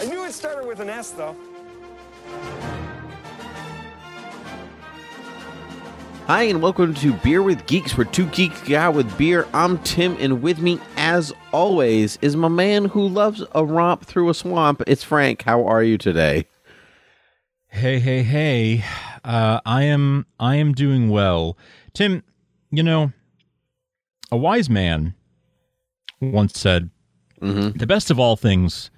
I knew it started with an S, though. Hi, and welcome to Beer with Geeks, where two geeks get out with beer. I'm Tim, and with me, as always, is my man who loves a romp through a swamp. It's Frank. How are you today? Hey, hey, hey. Uh, I am I am doing well. Tim, you know, a wise man once said, Mm-hmm. "The best of all things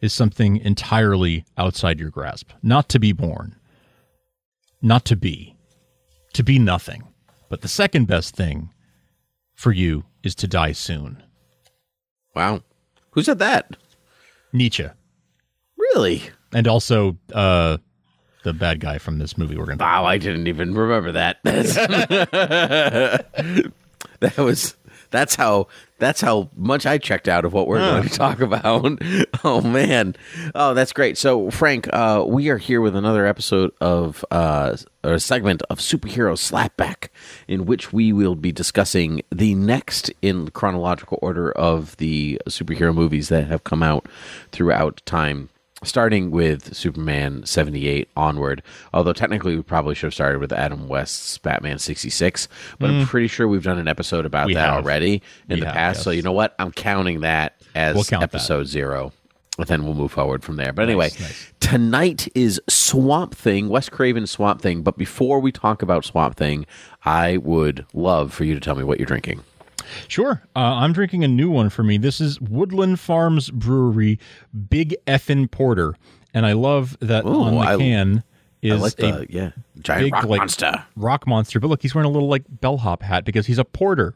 is something entirely outside your grasp. Not to be born, not to be, to be nothing. But the second best thing for you is to die soon." Wow. Who said that? Nietzsche, Really? and also uh, the bad guy from this movie we're going to. Wow, I didn't even remember that. That was that's how that's how much I checked out of what we're going to talk about. Oh man. Oh, that's great. So Frank, uh, we are here with another episode of uh, a segment of superhero slapback in which we will be discussing the next in chronological order of the superhero movies that have come out throughout time starting with Superman 78 onward. Although technically we probably should have started with Adam West's Batman 66, but I'm pretty sure we've done an episode about Mm. We that have. already in We the have, past. So you know what? I'm counting that as We'll count that. episode 0. And then we'll move forward from there. But anyway, nice. tonight is Swamp Thing, Wes Craven Swamp Thing. But before we talk about Swamp Thing, I would love for you to tell me what you're drinking. Sure. Uh, I'm drinking a new one for me. This is Woodland Farms Brewery Big Effin' Porter. And I love that Ooh, on the I- can is I like a the yeah giant big rock like, monster. rock monster. But look, he's wearing a little like bellhop hat because he's a porter.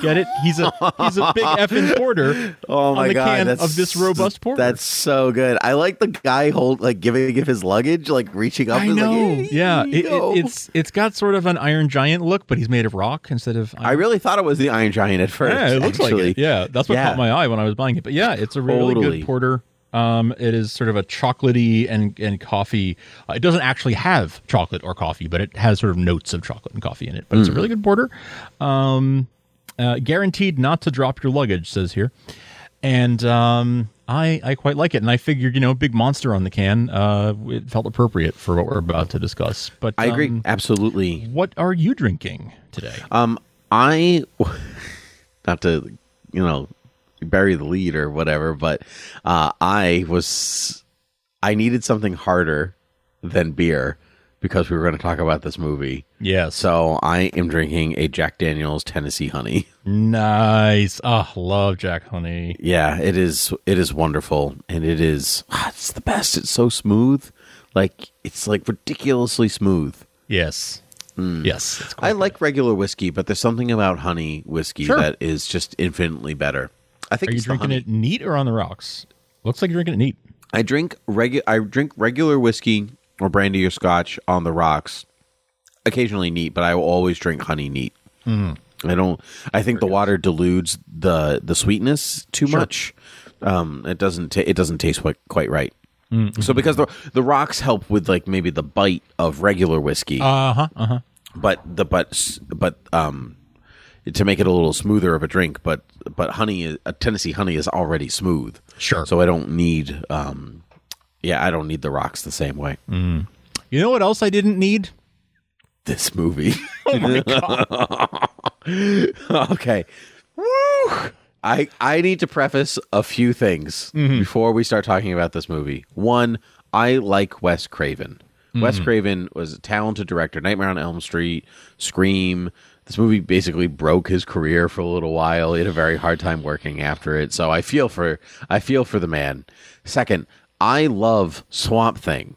Get it? He's a he's a big effing porter Oh on my the god, can that's of this robust porter. That's so good. I like the guy hold like giving give his luggage, like reaching up. I like, know. "Hey, yeah, it, it, it's it's got sort of an Iron Giant look, but he's made of rock instead of. I really thought it was the Iron Giant at first. Yeah, it looks actually. like it. Yeah, that's what Yeah. caught my eye when I was buying it. But yeah, it's a really Totally. good porter. Um, it is sort of a chocolatey and and coffee. Uh, it doesn't actually have chocolate or coffee, but it has sort of notes of chocolate and coffee in it. But it's a Mm. really good porter. Um, uh, guaranteed not to drop your luggage, says here. And um, I I quite like it, and I figured you know big monster on the can. Uh, it felt appropriate for what we're about to discuss. But I agree. um, Absolutely. what are you drinking today? Um, I not to you know bury the lead or whatever, but uh, I was I needed something harder than beer because we were going to talk about this movie. Yes. So I am drinking a Jack Daniel's Tennessee Honey. Nice. Oh, love Jack Honey. Yeah, it is. It is wonderful, and it is. ah, It's the best. It's so smooth. Like it's like ridiculously smooth. Yes. Yes. it's I like regular whiskey, but there's something about honey whiskey Sure. that is just infinitely better. I think Are you drinking it neat or on the rocks? Looks like you're drinking it neat. I drink regu- I drink regular whiskey or brandy or scotch on the rocks. Occasionally neat, but I will always drink honey neat. Mm-hmm. I don't. I think the water dilutes the the sweetness too much. Um, it doesn't. ta it doesn't taste quite quite right. Mm-hmm. So because the the rocks help with like maybe the bite of regular whiskey, Uh huh. Uh huh. but the but but um to make it a little smoother of a drink. But but honey, uh, Tennessee honey is already smooth. Sure. So I don't need um yeah I don't need the rocks the same way. Mm. You know what else I didn't need? This movie. Oh my god. okay. Woo! I I need to preface a few things Mm-hmm. before we start talking about this movie. One, I like Wes Craven. Wes Mm-hmm. Craven was a talented director. Nightmare on Elm Street, Scream, this movie basically broke his career for a little while. He had a very hard time working after it. So I feel for I feel for the man. Second, I love Swamp Thing.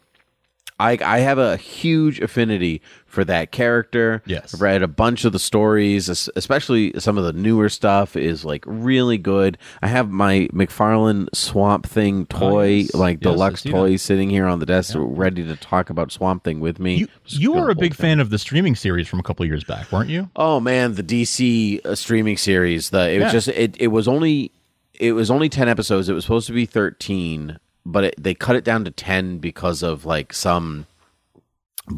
I I have a huge affinity for that character. Yes. I've read a bunch of the stories, especially some of the newer stuff is like really good. I have my McFarlane Swamp Thing toy, yes. like Yes, deluxe toy, that. sitting here on the desk, ready to talk about Swamp Thing with me. You you were a big it. fan of the streaming series from a couple years back, weren't you? Oh man, the DC uh, streaming series. The it was just it, it was only it was only ten episodes. It was supposed to be thirteen, but it, they cut it down to ten because of like some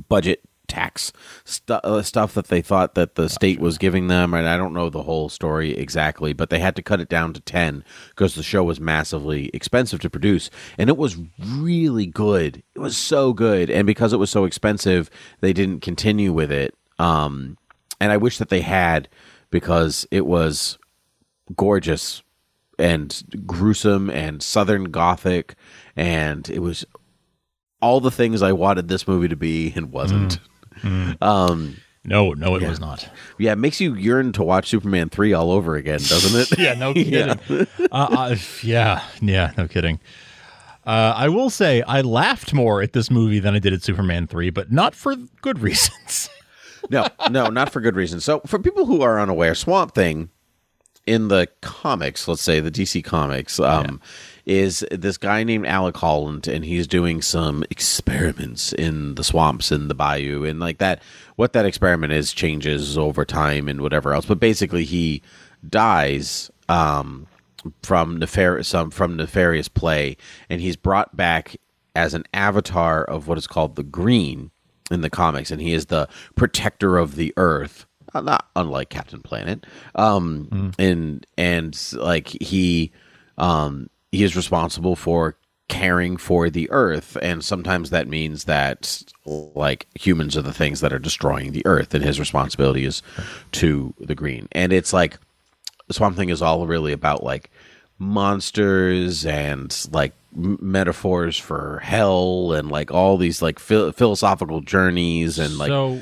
budget tax stu- uh, stuff that they thought that the state was giving them and i don't know the whole story exactly but they had to cut it down to 10 because the show was massively expensive to produce and it was really good. It was so good and because it was so expensive they didn't continue with it um and i wish that they had because it was gorgeous and gruesome and southern gothic and it was all the things I wanted this movie to be and wasn't. Um, No, no, it Yeah. was not. yeah, it makes you yearn to watch Superman 3 all over again, doesn't it? Yeah, no kidding. uh, uh, yeah, yeah, no kidding. Uh, I will say I laughed more at this movie than I did at Superman three, but not for good reasons. no, no, not for good reasons. So, for people who are unaware, Swamp Thing in the comics, let's say the DC comics, um, is this guy named Alec Holland, and he's doing some experiments in the swamps in the bayou, and like that. What that experiment is changes over time and whatever else, but basically he dies. Um, from nefarious some from nefarious play, and he's brought back as an avatar of what is called the Green in the comics, and he is the protector of the Earth, not unlike Captain Planet. Um, and and like he, um, he is responsible for caring for the Earth, and sometimes that means that like humans are the things that are destroying the Earth, and his responsibility is to the Green, and it's like. Swamp Thing is all really about like monsters and like m- metaphors for hell and like all these like phil- philosophical journeys and like so,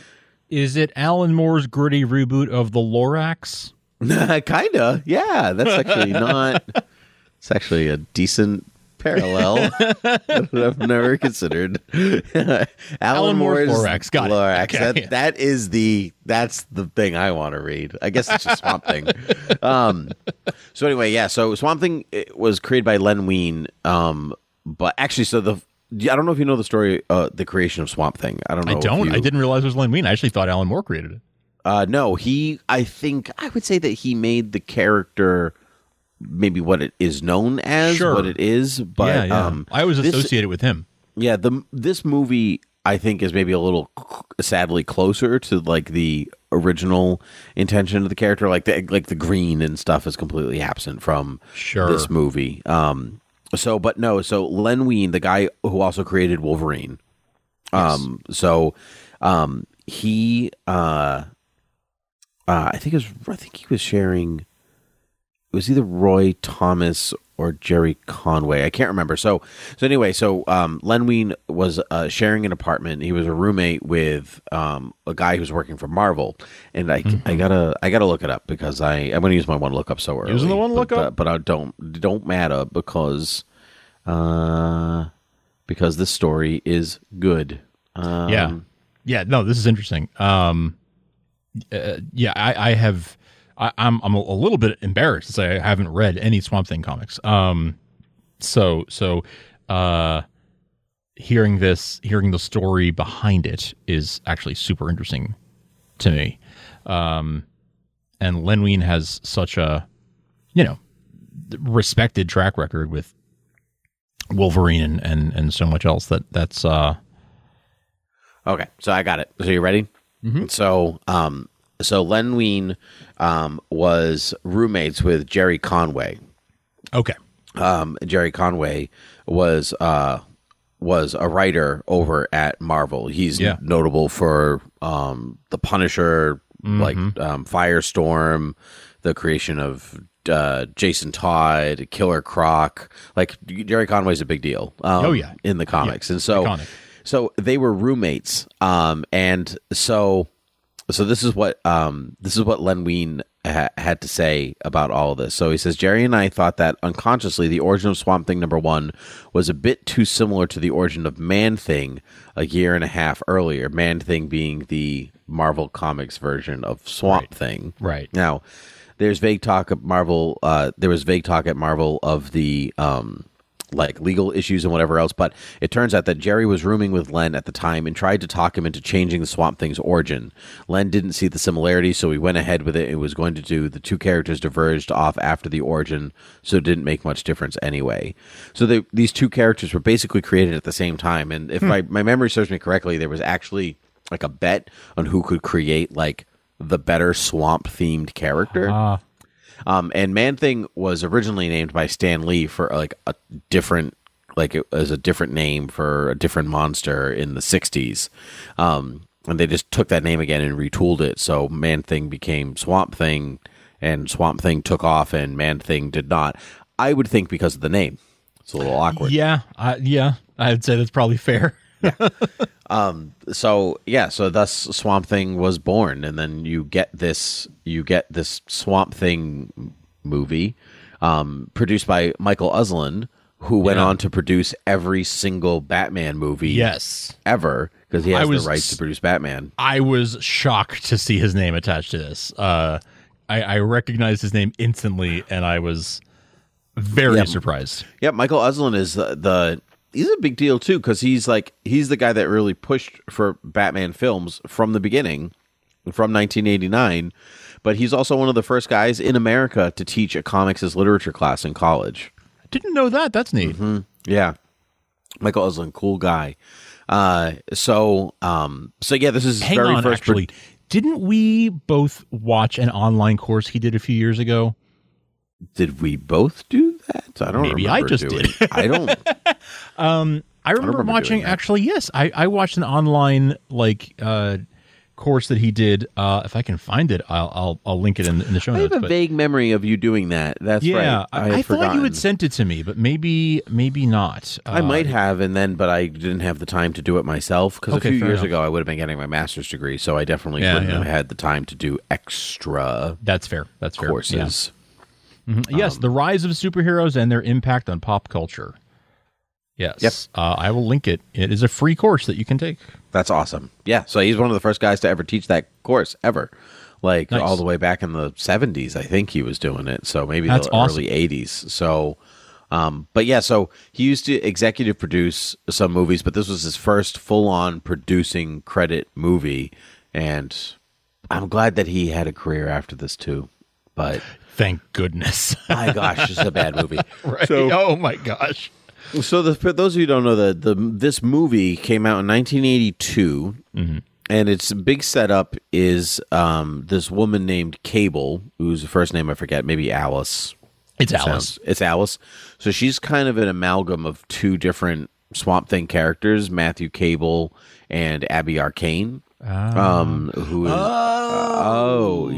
is it Alan Moore's gritty reboot of the Lorax? kinda yeah that's actually not it's actually a decent parallel that I've never considered Alan, Alan Moore's Lorax. Got. Lorax. Okay. That, that is the that's the thing I want to read. I guess it's just Swamp Thing. Um, so anyway, yeah. So Swamp Thing it was created by Len Wein. Um, but actually, so the I don't know if you know the story, uh, the creation of Swamp Thing. I don't know. I don't. you- I didn't realize it was Len Wein. I actually thought Alan Moore created it. Uh, no, he. I think I would say that he made the character maybe what it is known as, Sure. what it is. But yeah, yeah. um, I always this- associate it with him. Yeah, the this movie I think is maybe a little sadly closer to like the original intention of the character. Like the like the green and stuff is completely absent from Sure. this movie. Um. So, but no. So Len Wein, the guy who also created Wolverine. Um. So, um, he uh, uh, I think it was I think he was sharing. It was either Roy Thomas or Gerry Conway. I can't remember. So, so anyway, so um, Len Wein was uh, sharing an apartment. He was a roommate with um, a guy who was working for Marvel, and I, I gotta, I gotta look it up because I, I'm gonna use my one lookup so early. Using the one but, lookup? but, but I don't, don't matter because, uh, because this story is good. Um, yeah, yeah. No, this is interesting. Um, uh, yeah, I, I have. I, I'm I'm a, a little bit embarrassed to say I haven't read any Swamp Thing comics. Um, so so, uh, hearing this, hearing the story behind it is actually super interesting to me. Um, and Len Wein has such a, you know, respected track record with Wolverine and and, and so much else that that's uh Okay, so I got it. So you ready? Mm-hmm. So, um, so Len Wein, um, was roommates with Gerry Conway. okay. Um, Gerry Conway was uh was a writer over at Marvel. He's Yeah. notable for um the Punisher, like um, Firestorm, the creation of uh, Jason Todd, Killer Croc. Like Gerry Conway's a big deal. Um, Oh, yeah. in the comics, and so Iconic. so they were roommates. Um, and so so this is what um, this is what Len Wein ha- had to say about all of this. So he says Gerry and I thought that unconsciously the origin of Swamp Thing number one was a bit too similar to the origin of Man Thing a year and a half earlier. Man Thing being the Marvel Comics version of Swamp Right. Thing. Right. Now, there's vague talk at Marvel. Uh, there was vague talk at Marvel of the um, like legal issues and whatever else. But it turns out that Gerry was rooming with Len at the time and tried to talk him into changing the Swamp Thing's origin. Len didn't see the similarity, so he went ahead with it. It was going to do the two characters diverged off after the origin, so it didn't make much difference anyway. So they, these two characters were basically created at the same time. And if my, my memory serves me correctly, there was actually like a bet on who could create like the better swamp themed character. Ah. Um, and Man Thing was originally named by Stan Lee for like a different, like it was a different name for a different monster in the '60s. Um, and they just took that name again and retooled it. So Man Thing became Swamp Thing, and Swamp Thing took off, and Man Thing did not. I would think because of the name. It's a little awkward. Yeah, I, yeah, I'd say that's probably fair. so yeah so thus swamp thing was born and then you get this you get this swamp thing movie um, produced by michael uslan who went Yeah. on to produce every single batman movie yes, ever because he I has was- the rights to produce batman I was shocked to see his name attached to this. Uh, I, I recognized his name instantly, and I was very Yeah. surprised. yeah michael uslan is the, the he's a big deal too because he's like he's the guy that really pushed for batman films from the beginning from 1989 but he's also one of the first guys in america to teach a comics as literature class in college Didn't know that. That's neat. Yeah. Michael Uslan, cool guy. Uh, so, um, so yeah, this is his Hang very on, first. actually, didn't we both watch an online course he did a few years ago? did we both do that? I don't. Maybe I just doing- did. I don't. Um, I remember, remember watching. Actually, yes, I, I watched an online like uh, course that he did. Uh, if I can find it, I'll I'll, I'll link it in, in the show notes. I have a but- vague memory of you doing that. That's yeah, right. I, had I thought you had sent it to me, but maybe maybe not. I Uh, might have, and then, but I didn't have the time to do it myself because Okay, a few years enough. ago I would have been getting my master's degree, so I definitely Yeah, wouldn't yeah. have had the time to do extra That's fair. That's fair. Yeah. Mhm. Yes, Um, the rise of superheroes and their impact on pop culture. Yes. Yep. Uh, I will link it. It is a free course that you can take. That's awesome. Yeah, so he's one of the first guys to ever teach that course ever. Like Nice. all the way back in the 70s, I think he was doing it. So maybe That's the awesome. early 80s. So um but yeah, so he used to executive produce some movies, but this was his first full-on producing credit movie and I'm glad that he had a career after this too. But Thank goodness. my gosh, it's a bad movie. right? oh my gosh. So, the, for those of you who don't know, the, the this movie came out in 1982, and its big setup is um, this woman named Cable, whose first name I forget, maybe Alice. It's Sounds- Alice. It's Alice. So she's kind of an amalgam of two different Swamp Thing characters, Matthew Cable and Abby Arcane. Um, who is oh.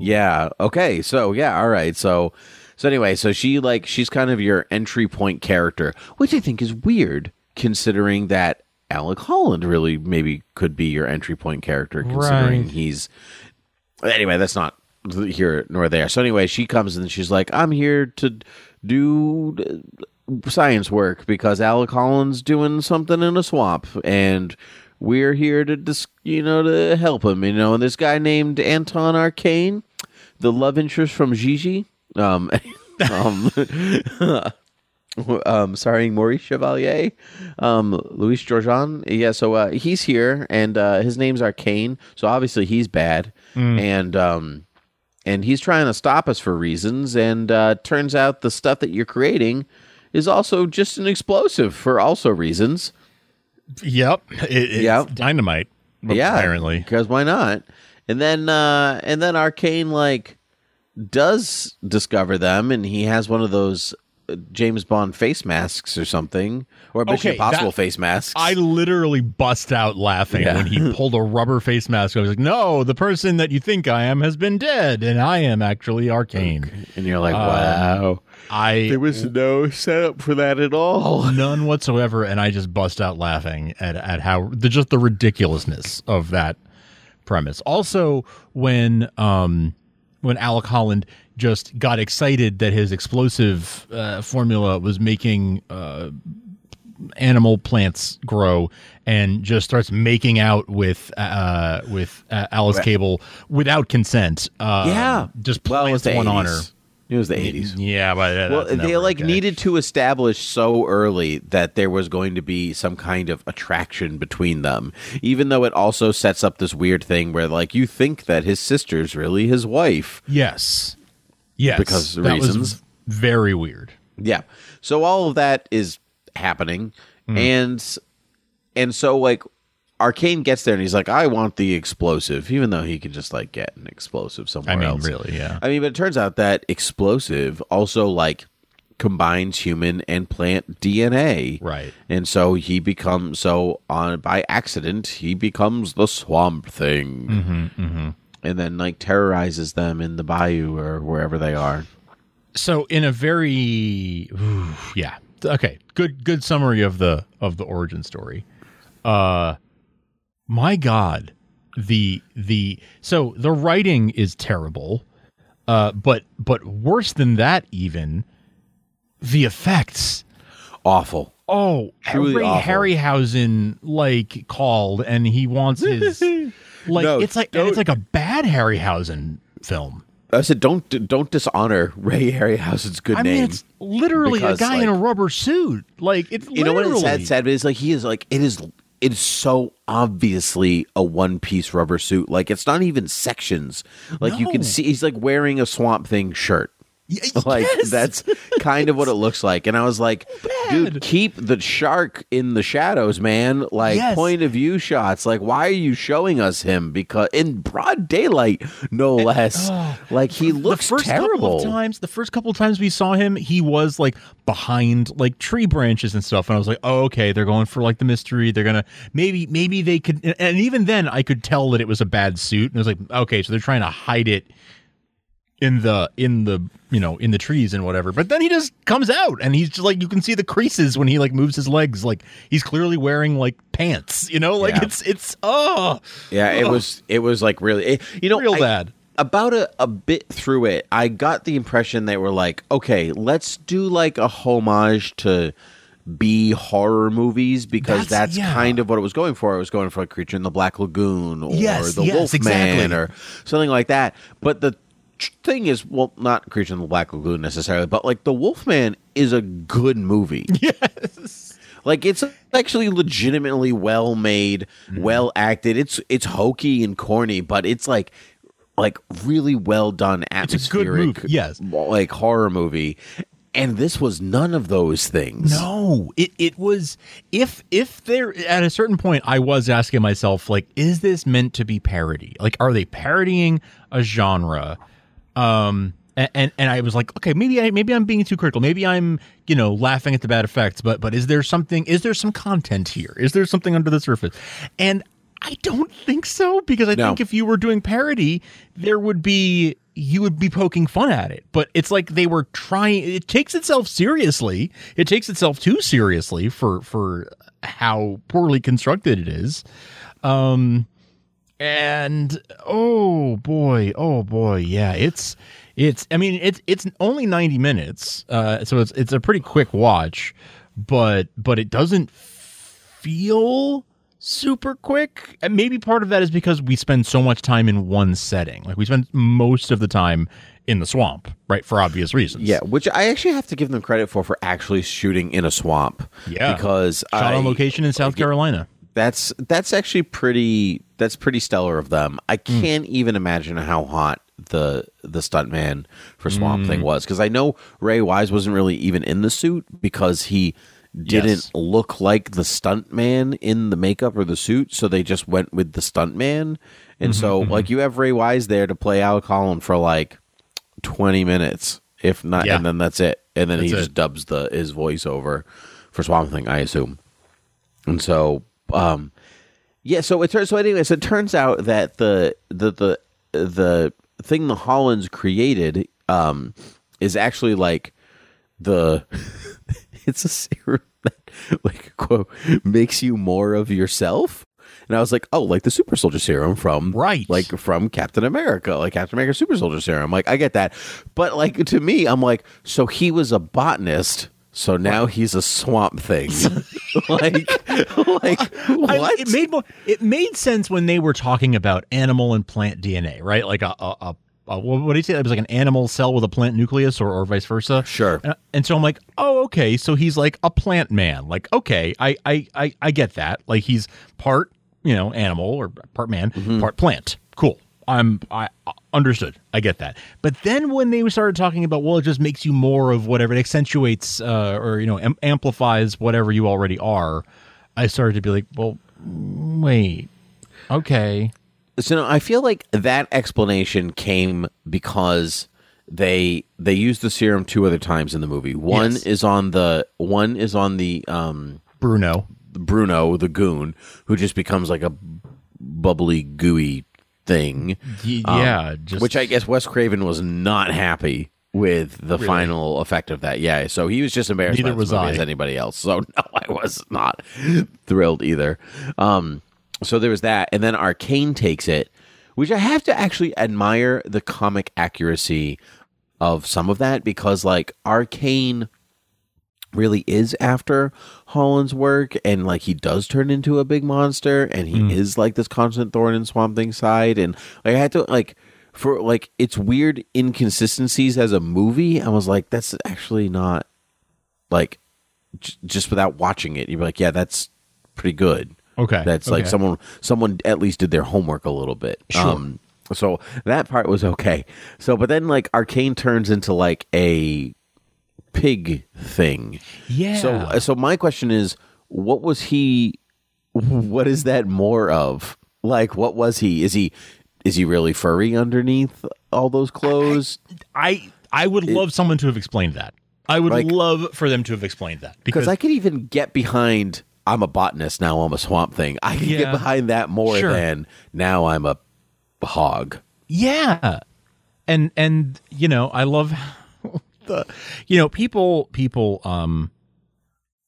Yeah. Okay. So yeah. All right. So so anyway so she like she's kind of your entry point character which I think is weird considering that Alec Holland really maybe could be your entry point character considering Right. he's anyway that's not here nor there. So anyway she comes and she's like i'm here to do uh, science work because alec holland's doing something in a swamp and we're here to dis- you know to help him you know and this guy named anton arcane the love interest from gigi um um um, starring Maurice Chevalier, um, Louis Jourdan. Yeah, so uh, he's here, and uh, his name's Arcane. So obviously he's bad, and um, and he's trying to stop us for reasons. And uh, turns out the stuff that you're creating is also just an explosive for also reasons. Yep. It, it's Yep. dynamite. yeah, Apparently. because why not? And then uh, and then Arcane like does discover them, and he has one of those. uh, James Bond face masks or something, or Mission Okay, Impossible that- face masks. I literally bust out laughing Yeah. when he pulled a rubber face mask. I was like, "No, the person that you think I am has been dead, and I am actually Arcane." and you're like, Uh, wow. I There was no setup for that at all. none whatsoever, and I just bust out laughing at at how the just the ridiculousness of that premise. Also, when um, when Alec Holland just got excited that his explosive uh, formula was making uh, animal plants grow, and just starts making out with uh, with uh, Alice Cable without consent. Uh, yeah, just well, plants the one on her. It was the eighties. Yeah, but uh, Well, they like okay. needed to establish so early that there was going to be some kind of attraction between them, even though it also sets up this weird thing where like you think that his sister's really his wife. Yes. Yes. Because of that was reasons. very weird. Yeah. So all of that is happening Hmm. and and so like Arcane gets there and he's like, I want the explosive, even though he could just like get an explosive somewhere I mean, else. really, yeah. I mean, but it turns out that explosive also like combines human and plant DNA. Right. And so he becomes so on by accident he becomes the swamp thing. Mm-hmm, mm-hmm. And then like terrorizes them in the bayou or wherever they are. So in a very ooh, yeah. Okay. Good good summary of the of the origin story. Uh my god. The the so the writing is terrible. Uh but but worse than that even the effects Awful. Oh, Truly Ray awful. Harryhausen like called and he wants his like No, it's like it's like a bad Harryhausen film. I said, don't don't dishonor Ray Harryhausen's good I name. mean, it's literally because, a guy in a rubber suit. Like it's you know what it's literally- sad, sad, but it's like he is like it is. It is so obviously a one piece rubber suit. Like it's not even sections. Like you can see he's like wearing a Swamp Thing shirt. Like yes. that's kind of what it looks like. And I was like, dude, keep the shark in the shadows, man. Like Yes. point of view shots. Like why are you showing us him? Because in broad daylight, no less. Uh, like he looks the first terrible. couple of times the first couple of times we saw him he was like behind like tree branches and stuff and i was like oh okay they're going for like the mystery they're gonna maybe maybe they could and even then i could tell that it was a bad suit and it was like okay so they're trying to hide it in the in the you know in the trees and whatever but then he just comes out and he's just like you can see the creases when he like moves his legs like he's clearly wearing like pants you know like Yeah. it's it's oh Yeah, it was it was like really it- you know Real I- bad. About a, a bit through it, I got the impression they were like, okay, let's do like a homage to B horror movies because That's- that's, yeah. kind of what it was going for. It was going for a Creature in the Black Lagoon or Yes, the yes, Wolfman exactly. or something like that. But the thing is, well, not Creature in the Black Lagoon necessarily, but like the Wolfman is a good movie. yes Like it's actually legitimately well made, Mm-hmm. well acted. It's it's hokey and corny, but it's like like really well done a good atmospheric movie, yes. like horror movie. And this was none of those things. No, it it was if if there at a certain point I was asking myself like is this meant to be parody? Like are they parodying a genre? Um and and I was like okay, maybe I maybe I'm being too critical. Maybe I'm, you know, laughing at the bad effects, but but is there something is there some content here? Is there something under the surface? And I don't think so because I No. think if you were doing parody, there would be you would be poking fun at it. But it's like they were trying. It takes itself seriously. It takes itself too seriously for for how poorly constructed it is. Um, and oh boy, oh boy, yeah, it's it's. I mean, it's it's only ninety minutes, uh, so it's it's a pretty quick watch, but but it doesn't feel super quick. And maybe part of that is because we spend so much time in one setting. Like we spend most of the time in the swamp, right? For obvious reasons. Yeah, which I actually have to give them credit for for actually shooting in a swamp. Yeah. because I Shot I, on location in South Carolina. That's that's actually pretty. That's pretty stellar of them. I Hmm. can't even imagine how hot the the stuntman for Swamp Mm. Thing was because I know Ray Wise wasn't really even in the suit because he didn't Yes. look like the stuntman in the makeup or the suit, so they just went with the stuntman. And so, Mm-hmm, like, you have Ray Wise there to play Alec Holland for like twenty minutes, if not, Yeah. and then that's it. And then he That's just dubs the his voice over for Swamp Thing, I assume. And so, um, yeah. So it turns. So anyway, so it turns out that the the the the thing the Hollands created um, is actually like the it's a serum that like quote makes you more of yourself. and I was like, oh, like the super soldier serum from Right. like from Captain America, like Captain America super soldier serum. Like I get that, but like to me, I'm like, so he was a botanist. So now he's a swamp thing. like, like I- what? it made more, it made sense when they were talking about animal and plant DNA, right? Like a, a, a, a what do you say? It was like an animal cell with a plant nucleus, or, or vice versa. Sure. And, and so I'm like, oh, okay. So he's like a plant man. Like, okay, I, I, I, I get that. Like he's part, you know, animal or part man, mm-hmm. part plant. Cool. I'm I I understood. I get that. But then when they started talking about, well, it just makes you more of whatever, it accentuates uh, or you know am- amplifies whatever you already are. I started to be like, well, wait, okay, So no, I feel like that explanation came because they they used the serum two other times in the movie. One Yes. is on the one is on the um Bruno. Bruno the goon who just becomes like a bubbly gooey thing. Um, yeah, just which I guess Wes Craven was not happy with the final effect of that. Yeah, so he was just embarrassed Neither was I. as anybody else. So no, I was not thrilled either. Um, so there was that, and then Arcane takes it, which I have to actually admire the comic accuracy of some of that because like Arcane really is after Holland's work and like he does turn into a big monster and he Hmm. is like this constant thorn in Swamp Thing's side and like, I had to like for like it's weird inconsistencies as a movie. I was like that's actually not like j- just without watching it you'd be like yeah that's pretty good. Okay, that's like someone someone at least did their homework a little bit. Sure. so that part was okay. So but then like Arcane turns into like a pig thing yeah. so, so my question is, what was he? What is that more of? Like, what was he? Is he? Is he really furry underneath all those clothes? I I would love someone to have explained that. I would Like- love for them to have explained that Because because I could even get behind. I'm a botanist now. I'm a swamp thing. I can Yeah. get behind that more Sure. than now. I'm a hog. yeah, and and you know I love the you know people people um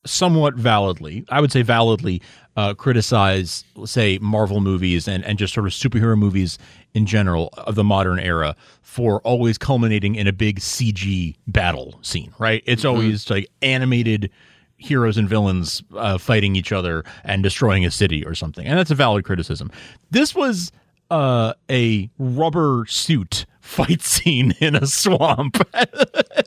somewhat validly I would say validly uh, criticize say Marvel movies and and just sort of superhero movies in general of the modern era for always culminating in a big CG battle scene right? It's always like animated heroes and villains uh, fighting each other and destroying a city or something and that's a valid criticism. This was uh, a rubber suit fight scene in a swamp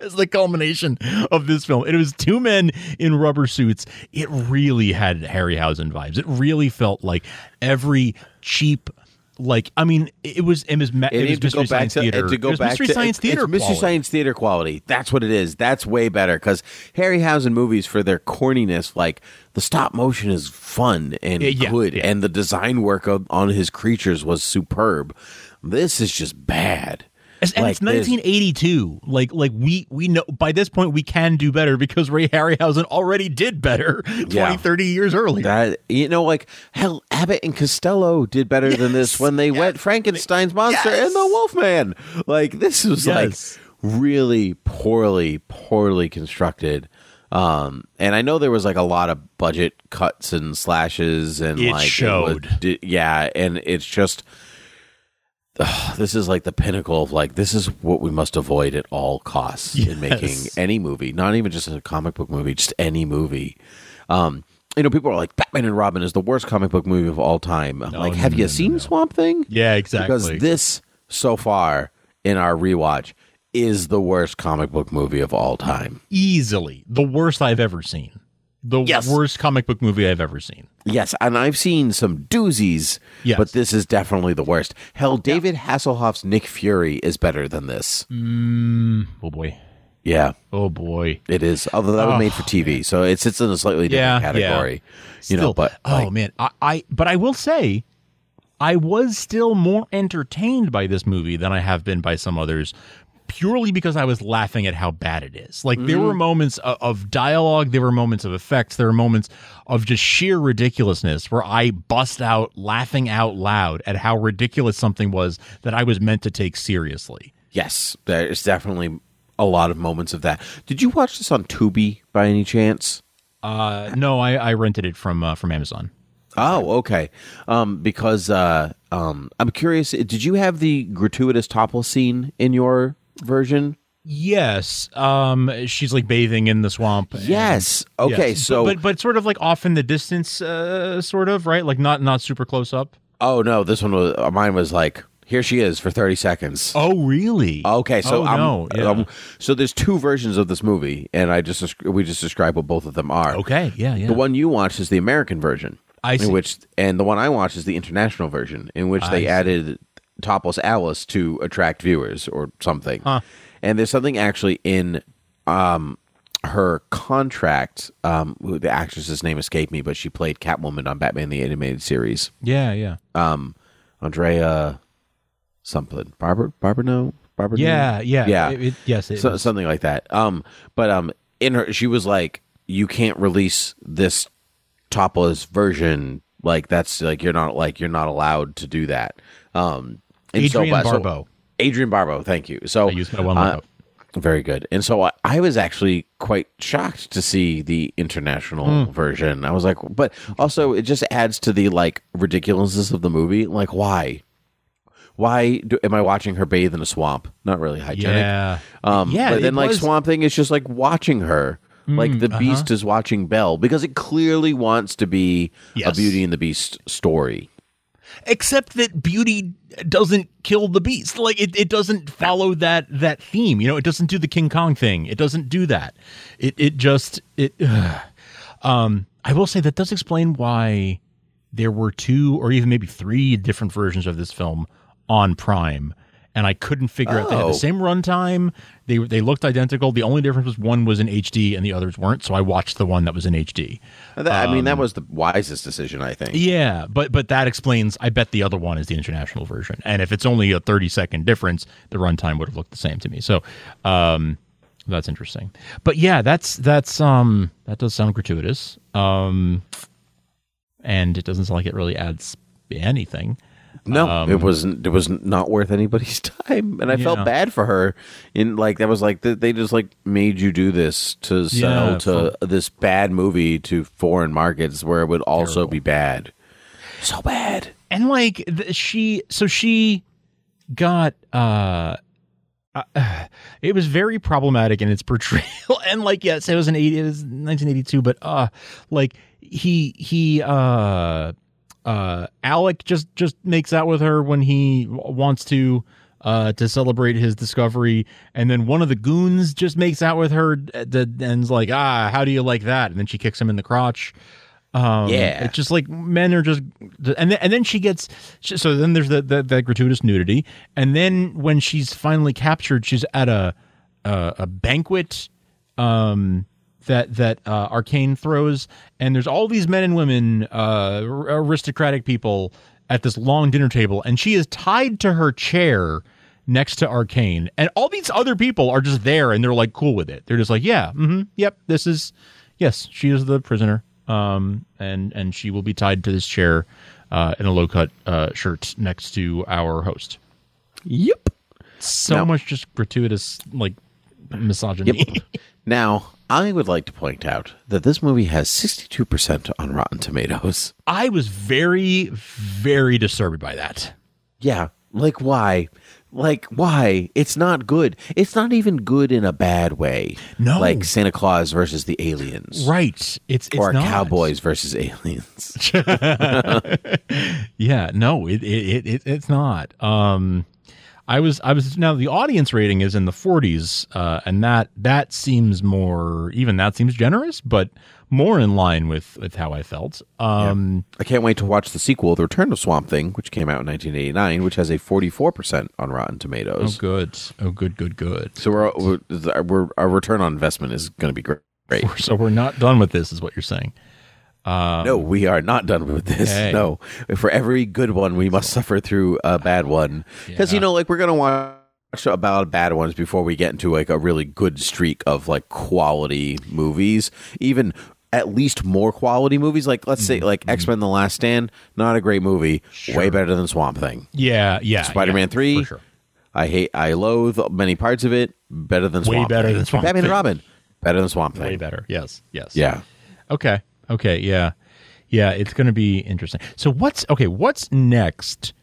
as the culmination of this film. It was two men in rubber suits. It really had Harryhausen vibes. It really felt like every cheap. Like I mean, it was it was, It it was needs to go Mystery Science to Theater. to go it back Mystery to Science it's, Theater. It's Mystery. Science Theater quality. That's what it is. That's way better because Harryhausen movies for their corniness, like the stop motion is fun and yeah, good, yeah. and the design work of, on his creatures was superb. This is just bad. And and Like, it's there's- 1982. Like like we we know by this point we can do better because Ray Harryhausen already did better 20 Yeah. 30 years earlier. That you know, like hell, Abbott and Costello did better than this when they went Frankenstein's monster Yes. and the Wolfman. Like this was Yes. like really poorly, poorly constructed. Um, and I know there was like a lot of budget cuts and slashes, and It like was- showed. di- yeah, and it's just. Ugh, this is like the pinnacle of like this is what we must avoid at all costs in making any movie, not even just a comic book movie, just any movie. Um, you know, people are like Batman and Robin is the worst comic book movie of all time. I'm like, no, have no, you no, seen no. Swamp Thing? Yeah, exactly. Because this so far in our rewatch is the worst comic book movie of all time. easily the worst I've ever seen. The Yes. worst comic book movie I've ever seen. Yes, and I've seen some doozies, Yes. but this is definitely the worst. Hell, David Hasselhoff's Nick Fury is better than this. Mm, oh boy. Yeah, Oh boy. it is. Although that was Oh, made for oh, TV, so it sits in a slightly different Yeah, category. You know, but oh like, man, I, I but I will say, I was still more entertained by this movie than I have been by some others, purely because I was laughing at how bad it is. Like there were Mm. moments of, of dialogue, there were moments of effects, there were moments of just sheer ridiculousness where I bust out laughing out loud at how ridiculous something was that I was meant to take seriously. yes, there's definitely a lot of moments of that. Did you watch this on Tubi by any chance? Uh, no, I, I rented it from uh, from Amazon. Oh, okay. Um, because uh, um, I'm curious. Did you have the gratuitous topless scene in your version? Yes, um, she's like bathing in the swamp. and- Yes. Okay. Yes. So, but, but but sort of like off in the distance, uh, sort of right, like not not super close up. oh no, this one was uh, mine was like here she is for 30 seconds. Oh really? Okay, so oh, I'm- no, yeah. um, so there's two versions of this movie, and I just we just describe what both of them are. okay, yeah, yeah. The one you watched is the American version. I see. In which, and the one I watched is the international version, in which I they see. added topless Alice to attract viewers or something. Huh. And there's something actually in um, her contract. Um, the actress's name escaped me, but she played Catwoman on Batman the Animated Series. yeah, yeah, Um, Andrea something. Barbara? Barbara? No. Barbara? yeah, yeah, Yeah. It- it- yes, it so, something like that. Um, but um, in her, she was like, "You can't release this topless version. Like that's like you're not like you're not allowed to do that." Um, and Adrienne so- Barbeau. Adrienne Barbeau. Thank you. So I used my one uh, very good. And so I, I was actually quite shocked to see the international Hmm. version. I was like, but also it just adds to the like ridiculousness of the movie. Like, why? Why do, am I watching her bathe in a swamp? Not really hygienic. Yeah, Um, Yeah, but then like was- Swamp Thing is just like watching her. like the uh-huh. Beast is watching Belle because it clearly wants to be a Beauty and the Beast story. Except that beauty doesn't kill the beast. Like it, it doesn't follow that that theme. You know it doesn't do the king kong thing. It doesn't do that. It it just it um i will say that does explain why there were two or even maybe three different versions of this film on prime and i couldn't figure out they had Oh. the same runtime they they looked identical the only difference was one was in hd and the others weren't so i watched the one that was in hd That- I mean, that was the wisest decision, I think. Um, yeah, but but that explains. I bet the other one is the international version, and if it's only a thirty second difference, the runtime would have looked the same to me. So, um, that's interesting. But yeah, that's that's um that does sound gratuitous. Um, and it doesn't sound like it really adds anything. No, Um, it wasn't. It was not worth anybody's time, and I Yeah. felt bad for her. In like that was like they just like made you do this to sell Yeah, to this bad movie to foreign markets where it would also Terrible. be bad. So bad. and like th- she so she got uh uh, it was very problematic in its portrayal and like yes it was an 80 it was 1982 but uh like he he uh uh alec just just makes out with her when he wants to uh to celebrate his discovery and then one of the goons just makes out with her uh, and's like ah how do you like that and then she kicks him in the crotch um, Yeah. it's just like men are just, and then and then she gets. So then there's that that, that gratuitous nudity, and then when she's finally captured, she's at a a, a banquet, um, that that uh, Arcane throws, and there's all these men and women, uh, aristocratic people at this long dinner table, and she is tied to her chair next to Arcane, and all these other people are just there, and they're like cool with it. They're just like, yeah, mm-hmm, yep, this is, yes, she is the prisoner, um, and and she will be tied to this chair, uh, in a low cut uh, shirt next to our host. Yep. So No. much just gratuitous like misogyny. Yep. now I would like to point out that this movie has sixty-two percent on Rotten Tomatoes. I was very, very disturbed by that. Yeah, like why? Like why? It's not good. It's not even good in a bad way. No. like Santa Claus versus the aliens, Right. It's it's or not. cowboys versus aliens. Yeah, no, it, it, it it's not. Um I was I was now the audience rating is in the 40s uh and that that seems more even that seems generous but more in line with with how I felt. Um I can't wait to watch the sequel, The Return of Swamp Thing, which came out in 1989, which has a 44% on Rotten Tomatoes. oh good. Oh good good good. So we're, we're, we're our return on investment is going to be great. So we're not done with this is what you're saying. Um, No, we are not done with this. No, for every good one, we must suffer through a bad one. Because you know, like we're gonna watch about bad ones before we get into like a really good streak of like quality movies. Even at least more quality movies. Like let's say like X Men: The Last Stand, not a great movie, way better than Swamp Thing. Yeah, yeah. Spider Man yeah, Three, for sure. I hate, I loathe many parts of it. Better than Way Swamp better Thing. than Swamp Batman Thing. and Robin, better than Swamp Thing. Way better. Yes. Yes. Yeah. Okay. Okay. Yeah. Yeah, it's going to be interesting. So what's okay? What's next?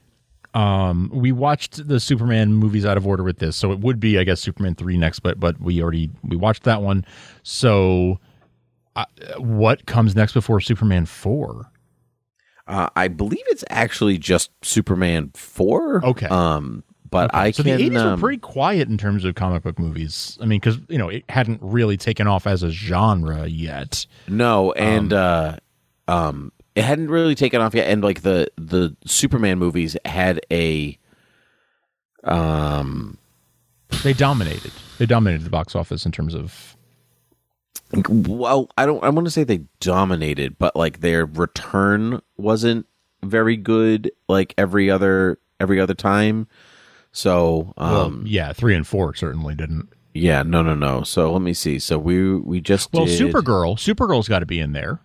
Um, we watched the Superman movies out of order with this, so it would be, I guess, Superman three next. But but we already we watched that one. So uh, what comes next before Superman four? Uh, I believe it's actually just Superman four. Okay. Um, but Okay, I so can. the eighties um, were pretty quiet in terms of comic book movies. I mean, because you know it hadn't really taken off as a genre yet. No, and uh, um, it hadn't really taken off yet, and like the the Superman movies had a um They dominated. They dominated the box office in terms of well, I don't I want to say they dominated, but like their return wasn't very good like every other every other time. So, um well, yeah, three and four certainly didn't. yeah, no no no. So let me see. So we we just Well, did, Supergirl, Supergirl's got to be in there.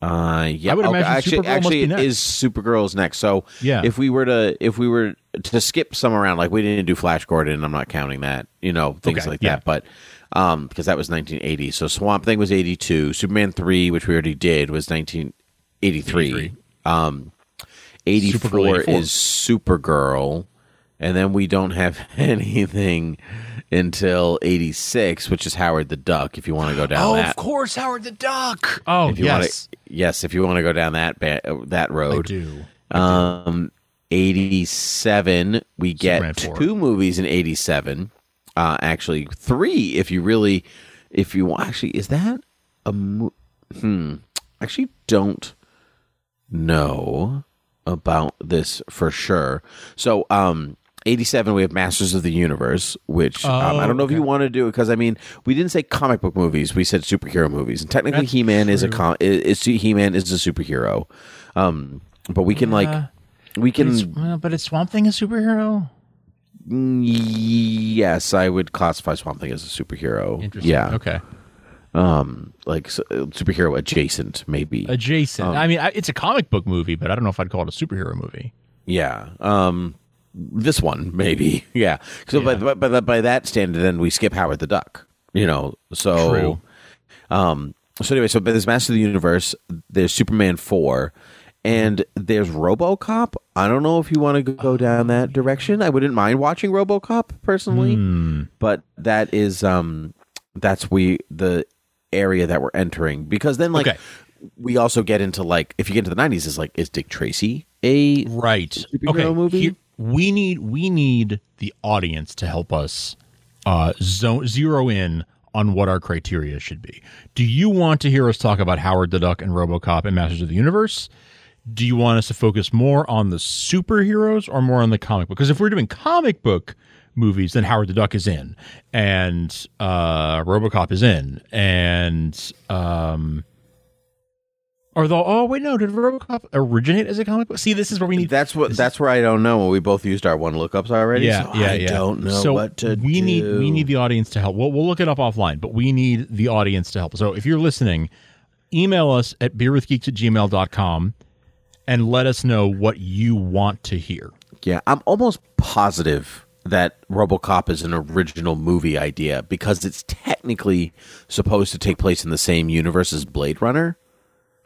Uh, yeah, I would okay, imagine actually, Supergirl must actually, be next. is Supergirl's next. So, Yeah. if we were to, if we were to skip some around, like we didn't do Flash Gordon, I'm not counting that, you know, things Okay, like yeah. that. But, um, because that was 1980. So Swamp Thing was 82. Superman three, which we already did, was 1983. 83. Um, 84, 84. is Supergirl, and then we don't have anything until 86, which is Howard the Duck. If you want to go down that. Of course, Howard the Duck. Oh, If you yes, want to, yes, if you want to go down that ba- uh, that I road. do. Um, eighty-seven. We get Superman four. two movies in eighty-seven. Uh, actually, three. If you really, if you actually, is that a? Mo- hmm. Actually, don't know about this for sure. So, um. 87 we have masters of the universe which um, i don't know if Oh, you want to do it because i mean we didn't say comic book movies we said superhero movies and technically That's he-man is a true. com- is, he-man is a superhero um but we can like we can It's- well, but is Swamp Thing a superhero? Yes, I would classify Swamp Thing as a superhero. Interesting. Yeah, Okay. um, like s- uh, superhero adjacent, maybe. Adjacent. Um, I mean, I, it's a comic book movie, but I don't know if I'd call it a superhero movie. yeah. Um, this one maybe. Yeah. So by, by by by that standard, then we skip Howard the Duck. You know. So. True. Um. So anyway, so but there's Master of the Universe. There's Superman four. And there's RoboCop. I don't know if you want to go down that direction. I wouldn't mind watching RoboCop personally. Hmm. but that is um that's we the area that we're entering because then like Okay. we also get into like if you get into the 90s is like is dick tracy a Right. superhero okay. movie? here- we need we need the audience to help us uh, zone, zero in on what our criteria should be. Do you want to hear us talk about Howard the Duck and RoboCop and Masters of the Universe? Do you want us to focus more on the superheroes or more on the comic book? Because if we're doing comic book movies, then Howard the Duck is in, and uh, RoboCop is in, and um, or the oh wait no, did RoboCop originate as a comic book? See, this is where we need that's what that's where i don't know we both used our one lookups already yeah, so yeah, i yeah. don't know so what to we need we need the audience to help. We'll, we'll look it up offline, but we need the audience to help. So if you're listening, email us at beerwithgeeks at gmail.com and let us know what you want to hear. yeah i'm almost positive that robocop is an original movie idea because it's technically supposed to take place in the same universe as blade runner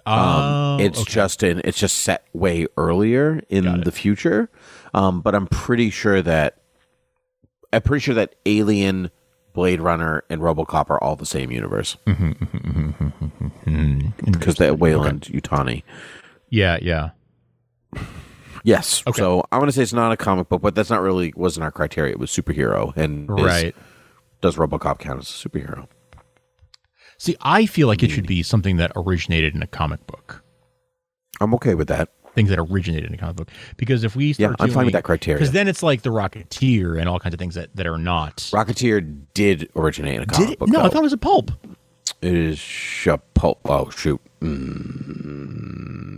Um, Oh, it's okay. just in it's just set way earlier in the future. Um, but I'm pretty sure that I'm pretty sure that Alien, Blade Runner, and RoboCop are all the same universe because that Weyland-Yutani. yeah, yeah. Yes. Okay. So I want to say it's not a comic book, but that's not really wasn't our criteria. It was superhero, and is- Right. does RoboCop count as a superhero? See, I feel like it should be something that originated in a comic book. I'm okay with that. Things that originated in a comic book. Because if we start Yeah, I'm fine with that criteria. Because then it's like the Rocketeer and all kinds of things that, that are not. Rocketeer did originate in a comic book. No, I thought it was a pulp. It is a pulp. Oh shoot. Mm.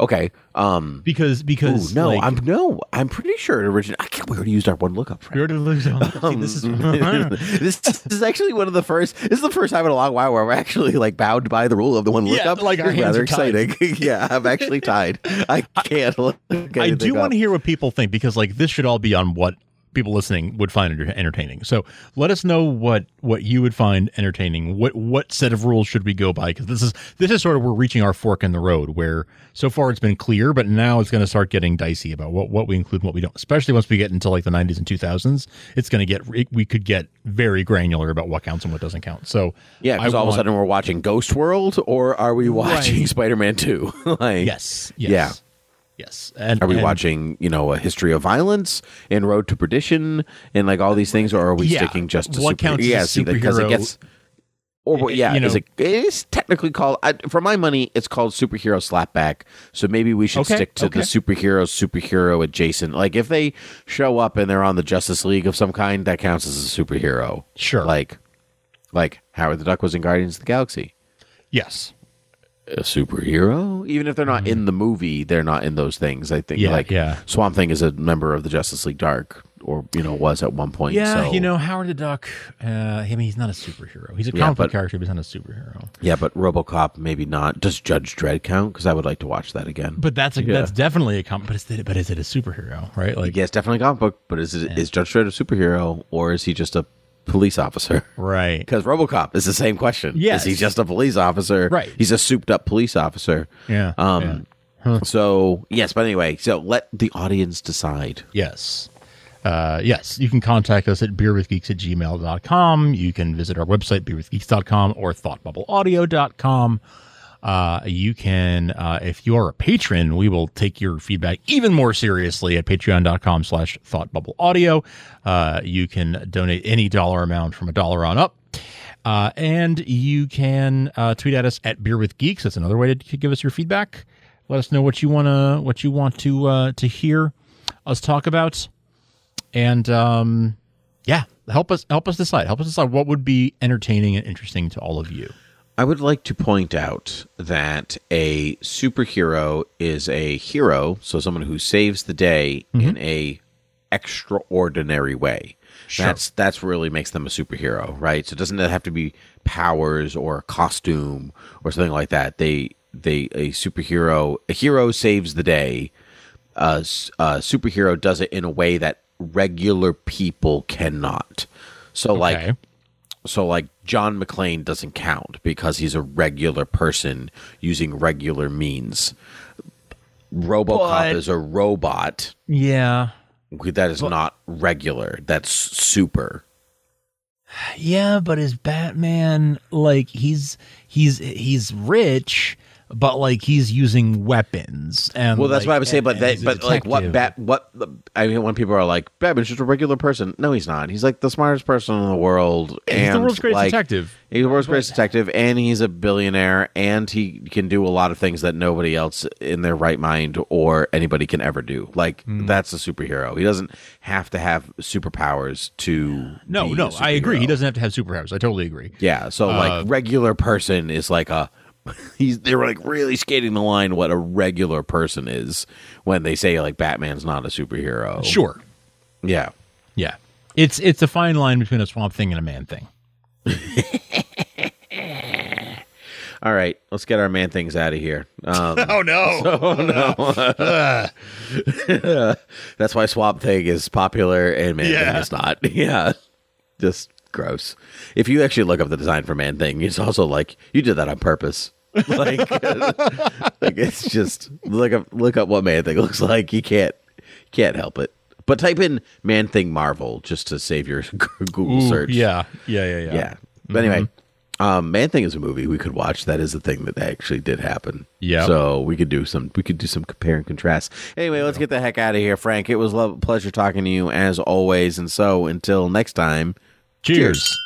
Okay. Um. Because because ooh, no, like, I'm no. I'm pretty sure it originated. I can't. We already used our one lookup. we Frank. already See, this is this is actually one of the first. This is the first time in a long while where we're actually like bound by the rule of the one Yeah, lookup. like our hands rather are exciting. yeah, I'm actually tied. I can't. Look I do want to hear what people think because like this should all be on what people listening would find entertaining. So let us know what what you would find entertaining. What what set of rules should we go by? Because this is this is sort of we're reaching our fork in the road where so far it's been clear, but now it's going to start getting dicey about what what we include and what we don't. Especially once we get into like the 90s and 2000s, it's going to get we could get very granular about what counts and what doesn't count. So Yeah, because all of a sudden we're watching Ghost World, or are we watching Right. Spider-Man Two? like, yes, yes, yeah. Yes. And Are we and- watching, you know, a history of violence and Road to Perdition and like all these things, or are we Yeah. sticking just to What super- counts as yeah, a see, because it superhero- gets. Or what- yeah, You is it, it is technically called I, for my money. It's called superhero slapback. So maybe we should Okay, stick to okay. the superhero superhero adjacent. Like if they show up and they're on the Justice League of some kind, that counts as a superhero. Sure. Like, like Howard the Duck was in Guardians of the Galaxy. yes. A superhero even if they're not in the movie they're not in those things i think. Yeah, like yeah. swamp thing is a member of the justice league dark or you know was at one point Yeah, so- you know Howard the Duck. Uh, I mean, he's not a superhero. He's a comic book but- character, but he's not a superhero. yeah but robocop maybe not does judge dredd count because i would like to watch that again But that's a, that's definitely a comic. But is it, but is it a superhero? Right? Like it's definitely a comic book but is it is judge dredd a superhero or is he just a police officer right. because robocop is the same question Yes. is he just a police officer Right. he's a souped up police officer Yeah, um so yes but anyway so let the audience decide Yes. Uh, yes, you can contact us at beerwithgeeks at gmail.com. You can visit our website, beerwithgeeks.com or thoughtbubbleaudio.com. Uh, you can, uh, if you are a patron, we will take your feedback even more seriously at patreon.com slash thought bubble audio. Uh, you can donate any dollar amount from a dollar on up. Uh, and you can uh, tweet at us at Beer with Geeks. That's another way to give us your feedback. Let us know what you wanna what you want to uh, to hear us talk about, and um, yeah, help us help us decide. Help us decide what would be entertaining and interesting to all of you. I would like to point out that a superhero is a hero, so someone who saves the day mm-hmm. in a extraordinary way. That's that's really makes them a superhero, right? So it doesn't have to be powers or a costume or something like that. They they a superhero a hero saves the day. A superhero does it in a way that regular people cannot. So like Okay. So like John McClane doesn't count because he's a regular person using regular means. RoboCop But- is a robot Yeah, that is not regular. That's super. yeah, but is Batman like he's he's he's rich, but like he's using weapons and Well, that's like, what I would say. and- But that, but like what bat what I mean when people are like Batman's just a regular person. No, he's not. He's like the smartest person in the world. He's the world's greatest like, detective. He's the world's greatest detective, and he's a billionaire, and he can do a lot of things that nobody else in their right mind or anybody can ever do. Like Hmm. that's a superhero. He doesn't have to have superpowers to. No, no, I agree. He doesn't have to have superpowers. I totally agree. Yeah, so Uh, like regular person is like a he's they're like really skating the line what a regular person is when they say like Batman's not a superhero. Sure. Yeah. Yeah. It's it's a fine line between a swamp thing and a man thing. All right, let's get our man things out of here. Um, Oh no! oh no. That's why Swamp Thing is popular and Man Thing is not. Yeah. Just gross. If you actually look up the design for Man Thing, it's also like you did that on purpose. like, like it's just look up look up what Man Thing looks like. You can't can't help it. But type in Man Thing Marvel just to save your Google Ooh, search. Yeah. Yeah, yeah, yeah. Yeah. But anyway, um, Man Thing is a movie we could watch. That is a thing that actually did happen. Yeah. So we could do some we could do some compare and contrast. Anyway, let's get the heck out of here, Frank. It was love pleasure talking to you as always. And so until next time, Cheers.